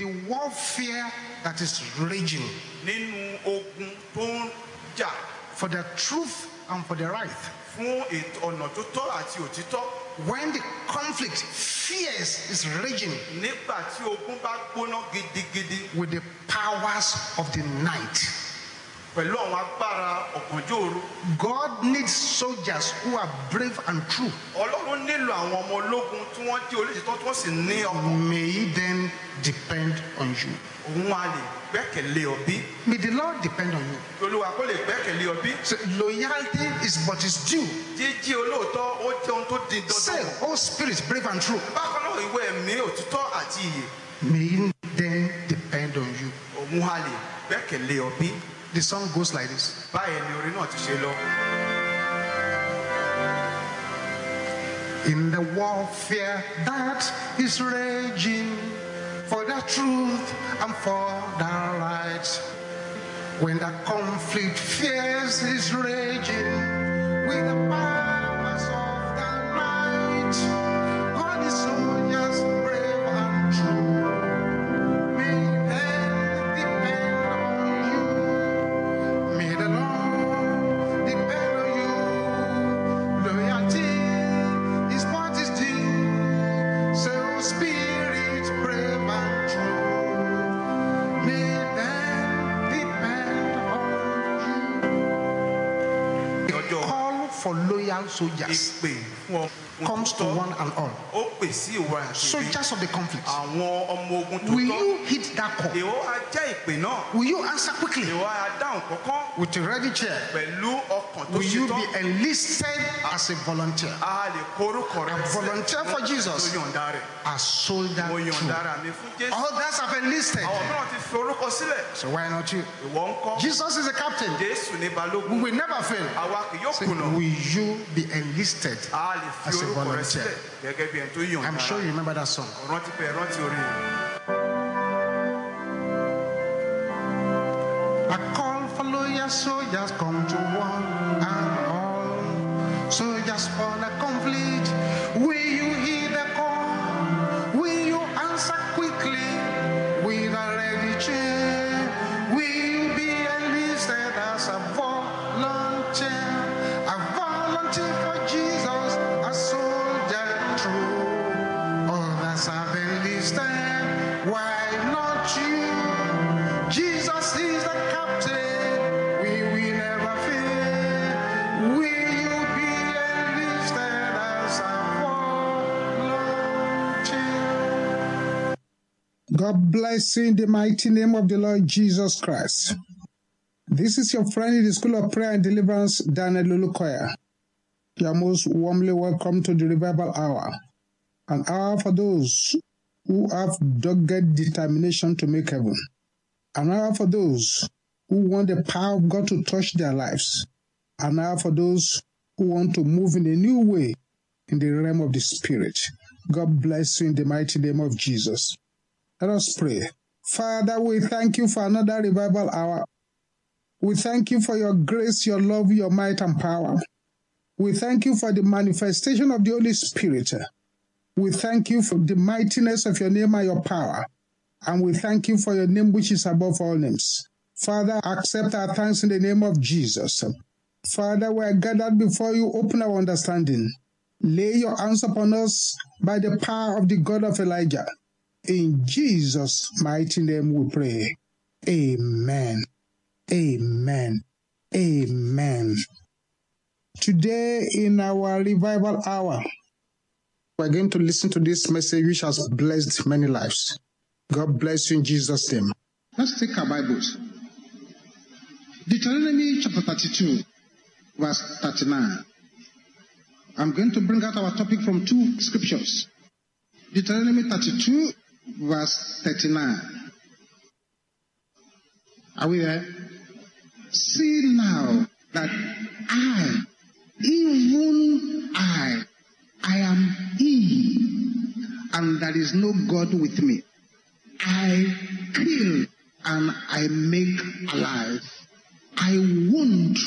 the warfare that is raging nínú ogun tó ń jà for the truth and for the right. fún ètò ọ̀nà tó tọ́ àti òtítọ́ When the conflict, fierce, is raging nígbà tí ogun bá gbóná gidigidi with the powers of the night. Pẹ̀lú àwọn agbára ọ̀gànjọ́ òru God needs soldiers who are brave and true. ọlọ́run nílò àwọn ọmọ ológun tí wọ́n jẹ́ olóṣètò tí wọ́n sì ní ọkàn May He then depend on you. òun a lè gbẹ́kẹ̀lé ọ bí May the Lord depend on you. olúwa kó lè gbẹ́kẹ̀lé ọ bí So loyalty is but is due. jíjí olóòótọ́ ó jẹ́ ohun tó di Say, dandan oh spirit, brave and true. bákan náà ìwé ẹ̀mí òtítọ́ àti ìyè May He then depend on you. òun a lè gbẹ́kẹ̀lé ọ bí The song goes like this. báyìí ni orin náà ti ṣe lọ. In the warfare that is raging for the truth and for the right, when the conflict fierce is raging with the powers of the night, soldiers ìpè fún ọmọ comes to one and all. ó pè sí ìwà Soldiers of the conflict. àwọn ọmọ ogun tó Will you hit that call? ìwọ á jẹ́ ìpè náà Will you answer quickly ìwọ á dáhùn kọ́kọ́ with a ready chair? Pẹ̀lú ọkàn tó Will you be enlisted as a volunteer? Ah, a lè korúkọ rẹ sílẹ̀ volunteer for Jesus. tó yọ̀ǹda rẹ̀ A soldier mo yọ̀ǹda too. ara mi fún jésù Others have enlisted. àwọn mìíràn ti fi orúkọ sílẹ̀ So why not you? ìwọ ń kọ́ Jesus is a captain. We will never fail. àwa kì yóò Say, kùnà will you be enlisted? a lè fi as a volunteer. sílẹ̀ gẹ́gẹ́ bí ẹni tó yọ̀ǹda I'm sure you remember that song. Soldiers, come to one and all. Soldiers for the conflict, will you hear the call? Will you answer quickly God bless you in the mighty name of the Lord Jesus Christ. This is your friend in the School of Prayer and Deliverance, Daniel Olukoya. You are most warmly welcome to the Revival Hour, an hour for those who have dogged determination to make heaven an hour for those who want the power of God to touch their lives, an hour for those who want to move in a new way in the realm of the Spirit. God bless you in the mighty name of Jesus. Let us pray. Father, we thank you for another revival hour. We thank you for your grace, your love, your might, and power. We thank you for the manifestation of the Holy Spirit. We thank you for the mightiness of your name and your power. And we thank you for your name, which is above all names. Father, accept our thanks in the name of Jesus. Father, we are gathered before you. Open our understanding. Lay your hands upon us by the power of the God of Elijah. In Jesus' mighty name we pray. Amen. Amen. Amen. Today, in our revival hour, we're going to listen to this message which has blessed many lives. God bless you in Jesus' name. Let's take our Bibles. Deuteronomy chapter 32, verse 39. I'm going to bring out our topic from two scriptures. Deuteronomy 32, verse 39. Are we there? See now that I, even I, I am He, and there is no God with me. I kill and I make alive. I wound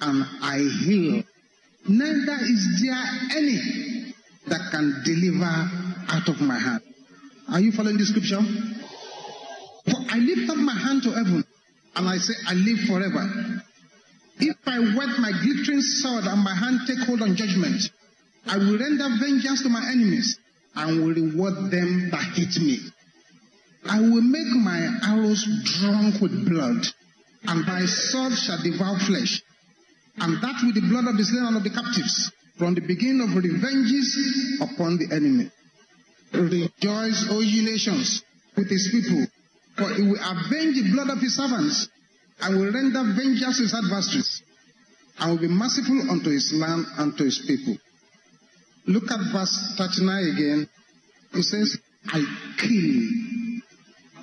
and I heal. Neither is there any that can deliver out of my hand. Are you following the scripture? For I lift up my hand to heaven and I say, I live forever. If I wet my glittering sword and my hand take hold on judgment, I will render vengeance to my enemies and will reward them that hate me. I will make my arrows drunk with blood, and my sword shall devour flesh, and that with the blood of the slain and of the captives, from the beginning of revenges upon the enemy. Rejoice, O ye nations, with his people, for he will avenge the blood of his servants, and will render vengeance to his adversaries, and will be merciful unto his land and to his people. Look at verse 39 again. It says, I kill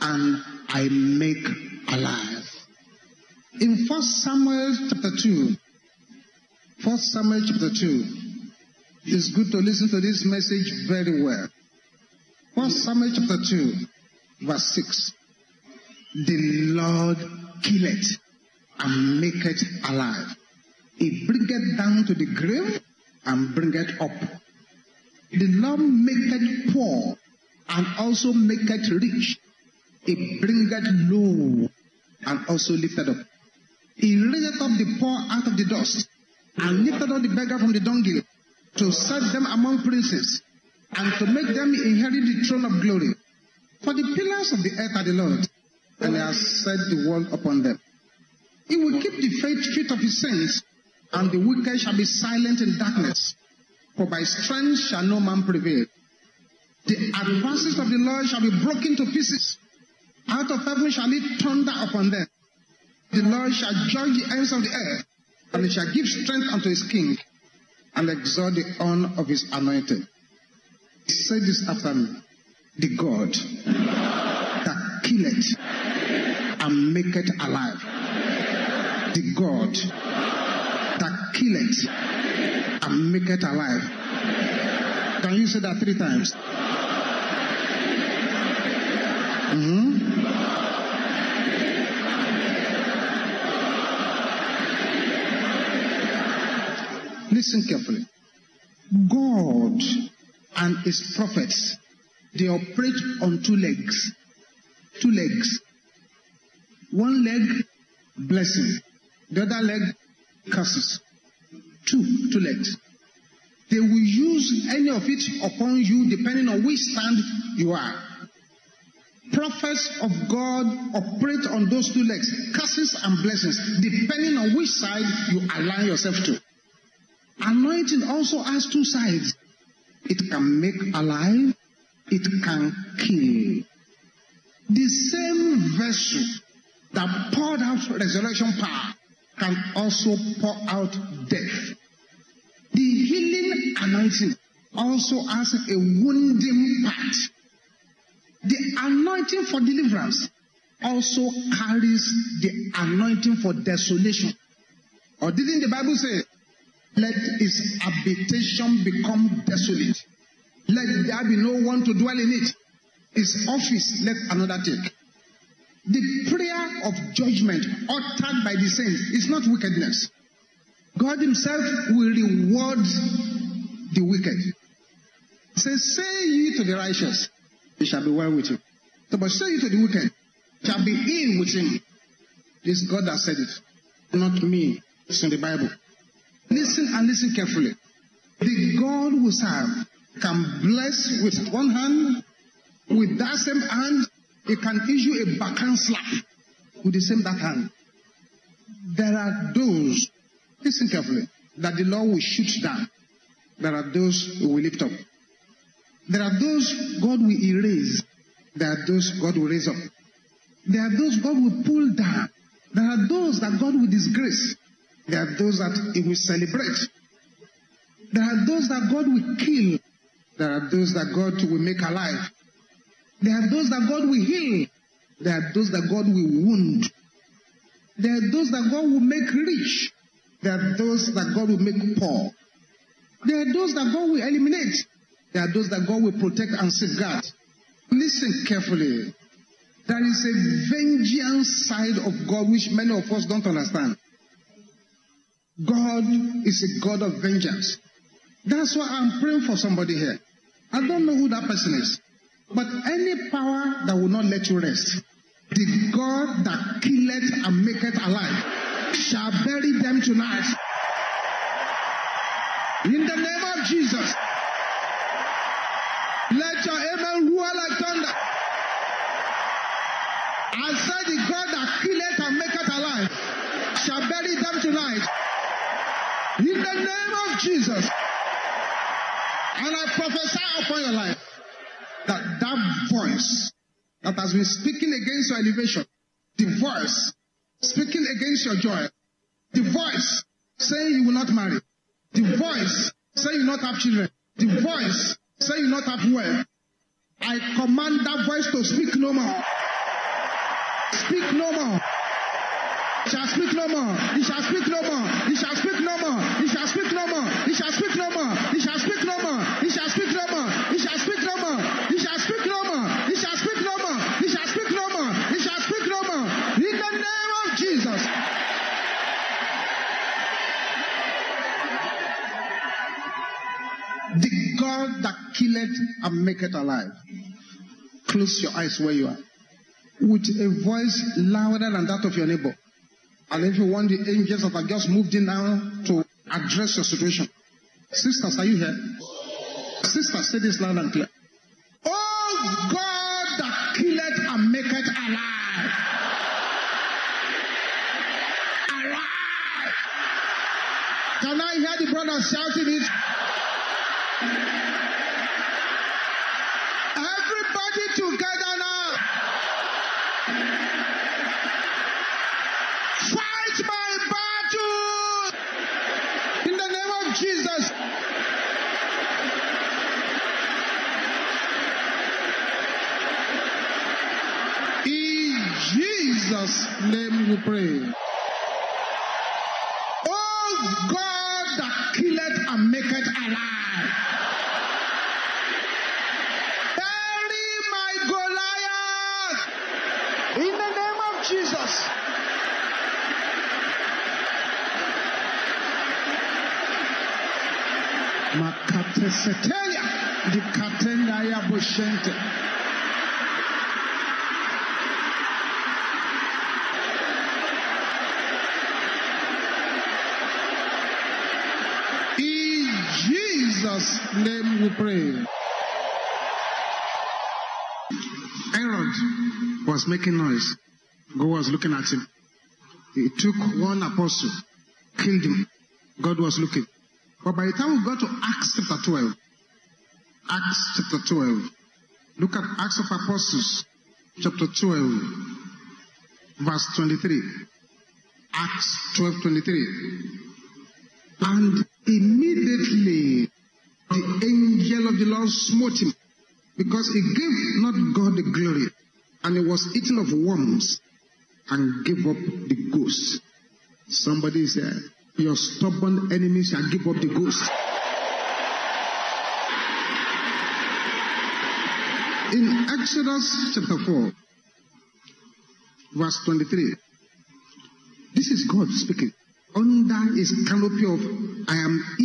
and I make alive. In 1 Samuel chapter 2, 1 Samuel chapter 2, it's good to listen to this message very well. 1 Samuel chapter 2, verse 6. The Lord killeth and maketh alive. He bringeth down to the grave and bringeth up. The Lord maketh poor and also maketh rich. He bringeth low and also lifted up. He raised up the poor out of the dust and lifted up the beggar from the dunghill to set them among princes and to make them inherit the throne of glory. For the pillars of the earth are the Lord, and he has set the world upon them. He will keep the faith feet of his saints, and the wicked shall be silent in darkness. For by strength shall no man prevail. The advances of the Lord shall be broken to pieces. Out of heaven shall it thunder upon them. The Lord shall judge the ends of the earth, and he shall give strength unto his king, and exalt the honor of his anointed. Say this after me. The God that killeth and maketh alive. The God that killeth and maketh alive. Can you say that three times? Mhm. Listen carefully. God and his prophets, they operate on two legs. Two legs. One leg, blessing. The other leg, curses. Two, two legs. They will use any of it upon you depending on which stand you are. Prophets of God operate on those two legs, curses and blessings, depending on which side you align yourself to. Anointing also has two sides. It can make alive, it can kill. The same vessel that poured out resurrection power can also pour out death. The healing anointing also has a wounding part. The anointing for deliverance also carries the anointing for desolation. Or didn't the Bible say, let his habitation become desolate? Let there be no one to dwell in it. His office, let another take. The prayer of judgment uttered by the saints is not wickedness. God Himself will reward the wicked. Say, say ye to the righteous, it shall be well with you. So, but say ye to the wicked, shall be in with him. This God that said it, not me. It's in the Bible. Listen and listen carefully. The God we serve can bless with one hand, with that same hand, he can issue a backhand slap with the same backhand. There are those, listen carefully, that the Lord will shoot down. There are those who will lift up. There are those God will erase. There are those God will raise up. There are those God will pull down. There are those that God will disgrace. There are those that He will celebrate. There are those that God will kill. There are those that God will make alive. There are those that God will heal. There are those that God will wound. There are those that God will make rich. There are those that God will make poor. There are those that God will eliminate. There are those that God will protect and safeguard. Listen carefully. There is a vengeance side of God which many of us don't understand. God is a God of vengeance. That's why I'm praying for somebody here. I don't know who that person is. But any power that will not let you rest, The God that killeth and maketh alive shall bury them tonight. In the name of Jesus. Let your amen like thunder. I said the God that killeth and maketh alive shall bury them tonight. The name of Jesus. And I prophesy upon your life that that voice that has been speaking against your elevation, the voice speaking against your joy, the voice saying you will not marry, the voice saying you will not have children, the voice saying you will not have wealth, I command that voice to speak no more. Speak no more. He shall speak no more. He shall speak no more. He shall speak no more. He shall speak no more. He shall speak no more. He shall speak no more. He shall speak no more. He shall speak no more. He shall speak no more. He shall speak no more. He shall speak no more. He shall speak no more. In the name of Jesus. The God that killeth and maketh alive. Close your eyes where you are. With a voice louder than that of your neighbor. And if you want the angels that have just moved in now to address your situation. Sisters, are you here? Sisters, say this loud and clear. Oh God that killeth and maketh alive. Alive. Can I hear the brothers shouting it? Everybody together now. Fight my battle in the name of Jesus. In Jesus' name we pray. Oh God that killeth and maketh alive. Bury my Goliath in the name of Jesus. Makateseteya dikatenda ya bushente. In Jesus' name we pray. Herod was making noise. God was looking at him. He took one apostle, killed him. God was looking. But by the time we got to Acts chapter 12, Acts chapter 12, look at Acts of Apostles, chapter 12, verse 23. Acts 12, 23. And immediately the angel of the Lord smote him because he gave not God the glory and he was eaten of worms and gave up the ghost. Somebody said, Your stubborn enemy shall give up the ghost. In Exodus chapter 4, verse 23, this is God speaking. Under his canopy of I am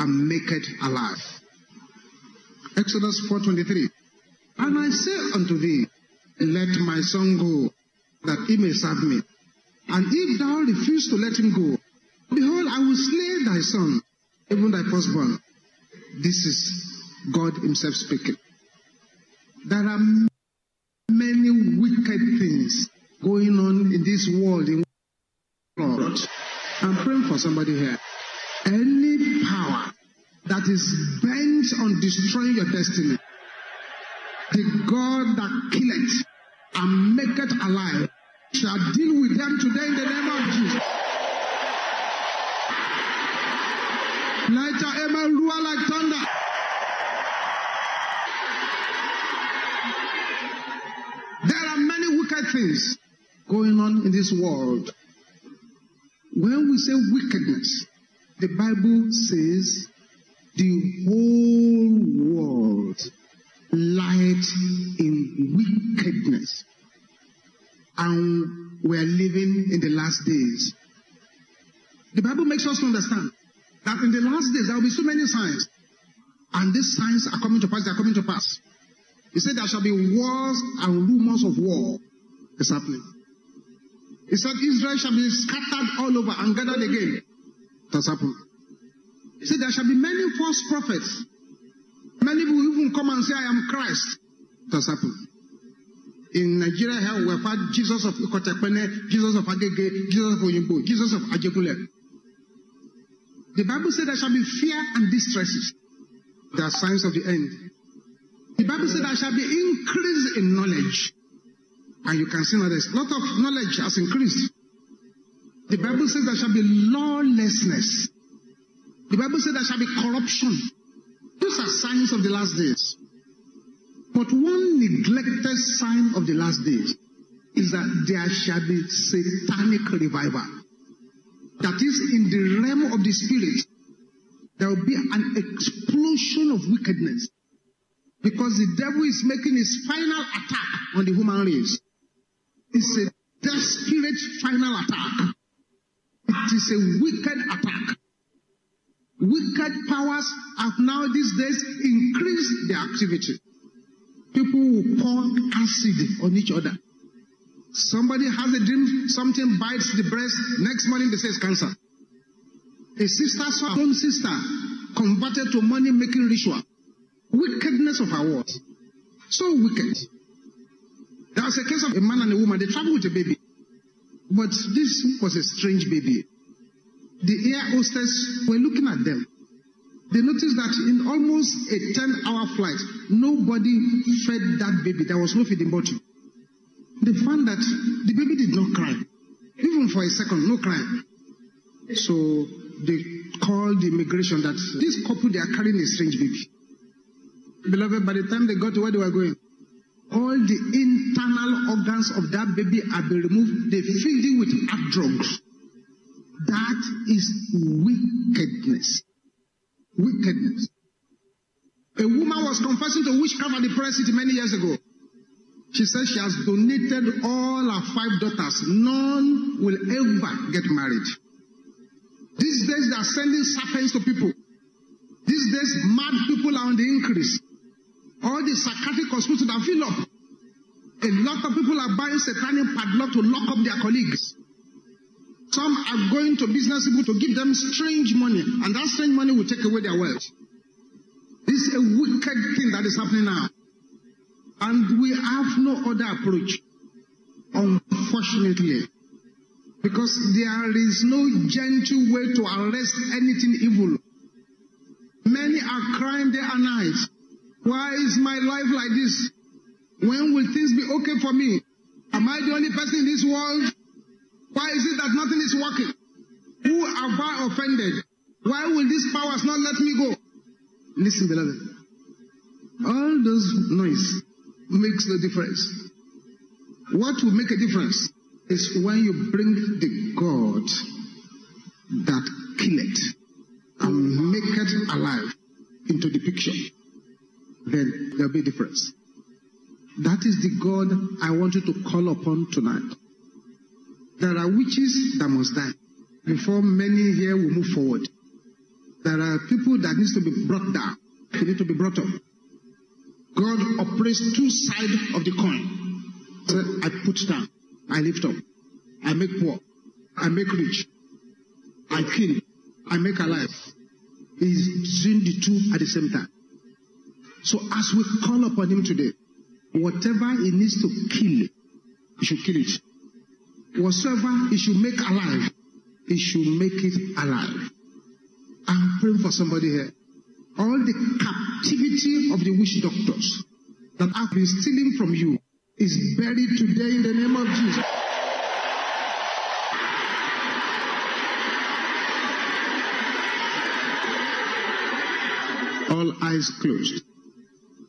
killeth make it alive. Exodus 4:23. And I say unto thee, Let my son go, that he may serve me. And if thou refuse to let him go, behold, I will slay thy son, even thy firstborn. This is God Himself speaking. There are many wicked things going on in this world. In Lord, I'm praying for somebody here. Power that is bent on destroying your destiny, the God that killeth and maketh alive shall deal with them today in the name of Jesus. Let your amen roar like thunder. There are many wicked things going on in this world. When we say wickedness, the Bible says the whole world lied in wickedness. And we are living in the last days. The Bible makes us understand that in the last days there will be so many signs. And these signs are coming to pass, they are coming to pass. He said there shall be wars and rumors of war. It's happening. He said Israel shall be scattered all over and gathered again. That's happened. He said there shall be many false prophets. Many will even come and say, I am Christ. That's happened. In Nigeria here, we have had Jesus of Ikot Ekpene, Jesus of Agege, Jesus of Oyingbo, Jesus of Ajekule. The Bible said there shall be fear and distresses. There are signs of the end. The Bible said there shall be increase in knowledge. And you can see now there's a lot of knowledge has increased. The Bible says there shall be lawlessness. The Bible says there shall be corruption. Those are signs of the last days. But one neglected sign of the last days is that there shall be satanic revival. That is, in the realm of the spirit, there will be an explosion of wickedness. Because the devil is making his final attack on the human race. It's a desperate final attack. It is a wicked attack. Wicked powers have now these days increased their activity. People will pour acid on each other. Somebody has a dream, something bites the breast, next morning they say it's cancer. A sister saw her own sister converted to money making ritual. Wickedness of our world. So wicked. There was a case of a man and a woman, they traveled with a baby. But this was a strange baby. The air hostess were looking at them. They noticed that in almost a 10 hour flight, nobody fed that baby. There was no feeding bottle. They found that the baby did not cry. Even for a second, no cry. So they called the immigration that this couple, they are carrying a strange baby. Beloved, by the time they got to where they were going, all the internal organs of that baby have been removed. They filled it with drugs. Is wickedness. Wickedness. A woman was confessing to witchcraft at the prayer city many years ago. She said she has donated all her five daughters. None will ever get married. These days they are sending serpents to people. These days mad people are on the increase. All the psychiatric hospitals are filled up. A lot of people are buying satanic padlock to lock up their colleagues. Some are going to business people to give them strange money, and that strange money will take away their wealth. This is a wicked thing that is happening now. And we have no other approach, unfortunately. Because there is no gentle way to arrest anything evil. Many are crying day and night. Why is my life like this? When will things be okay for me? Am I the only person in this world? Why is it that nothing is working? Who have I offended? Why will these powers not let me go? Listen, beloved. All those noise makes no difference. What will make a difference is when you bring the God that killeth and make it alive into the picture. Then there'll be a difference. That is the God I want you to call upon tonight. There are witches that must die before many here will move forward. There are people that needs to be brought down. They need to be brought up. God operates two sides of the coin. So I put down, I lift up, I make poor, I make rich, I kill, I make alive. He's doing the two at the same time. So as we call upon him today, whatever he needs to kill, he should kill it. Whatsoever he should make alive, he should make it alive. I'm praying for somebody here. All the captivity of the witch doctors that have been stealing from you is buried today in the name of Jesus. All eyes closed.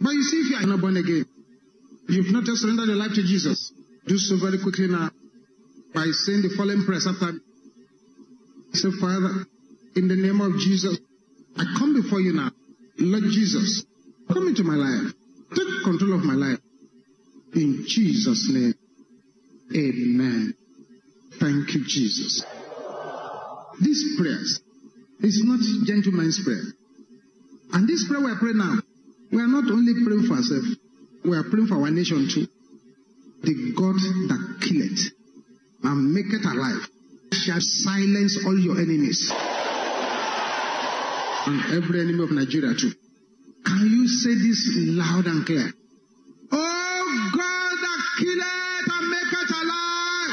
But you see, if you are not born again, you've not just surrendered your life to Jesus, do so very quickly now by saying the following prayers after me. Say, Father, in the name of Jesus, I come before you now. Lord Jesus, come into my life. Take control of my life. In Jesus' name, amen. Thank you, Jesus. These prayers is not gentleman's prayer. And this prayer we are praying now, we are not only praying for ourselves. we are praying for our nation too. The God that killeth and make it alive shall silence all your enemies and every enemy of Nigeria too. Can you say this loud and clear? Oh God that killeth and maketh alive.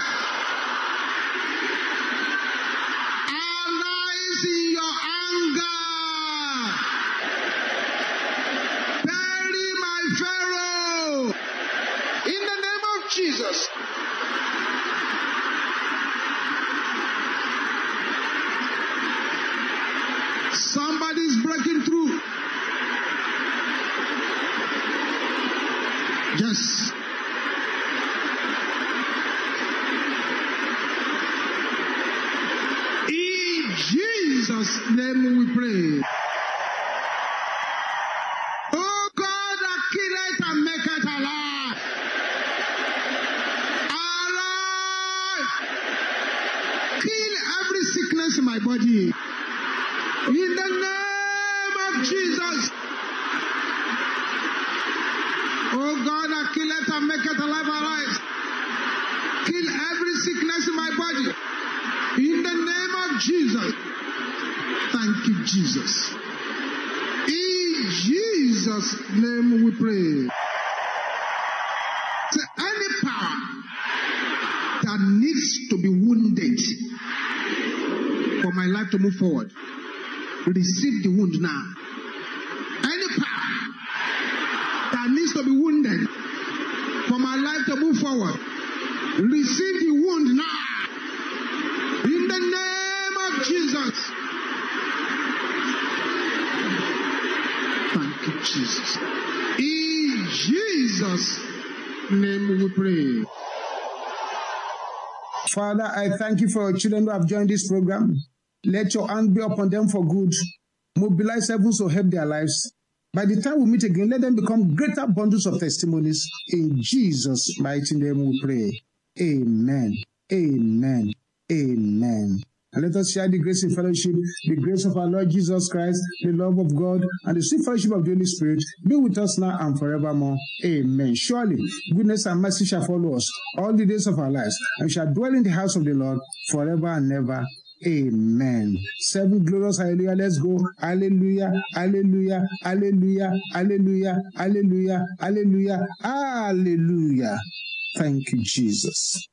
Arise in your anger. Bury my Pharaoh. In the name of Jesus. Somebody's breaking through. Yes. In Jesus' name we pray. Oh God, that killeth and maketh alive. Alive. Kill every sickness in my body. In the name of Jesus. Oh God, that killeth and maketh alive arise. Kill every sickness in my body. In the name of Jesus. Thank you, Jesus. In Jesus' name we pray. Say, any power that needs to be wounded for my life to move forward, receive the wound now. Any power that needs to be wounded for my life to move forward, receive the wound now. In the name of Jesus. Thank you, Jesus. In Jesus' name we pray. Father, I thank you for your children who have joined this program. Let your hand be upon them for good. Mobilize heavens to help their lives. By the time we meet again, let them become greater bundles of testimonies. In Jesus' mighty name we pray. Amen. Amen. Amen. And let us share the grace and fellowship, the grace of our Lord Jesus Christ, the love of God, and the sweet fellowship of the Holy Spirit be with us now and forevermore. Amen. Surely, goodness and mercy shall follow us all the days of our lives, and we shall dwell in the house of the Lord forever and ever. Amen. Seven glorious hallelujah. Let's go. Hallelujah. Hallelujah. Hallelujah. Hallelujah. Hallelujah. Hallelujah. Hallelujah. Thank you, Jesus.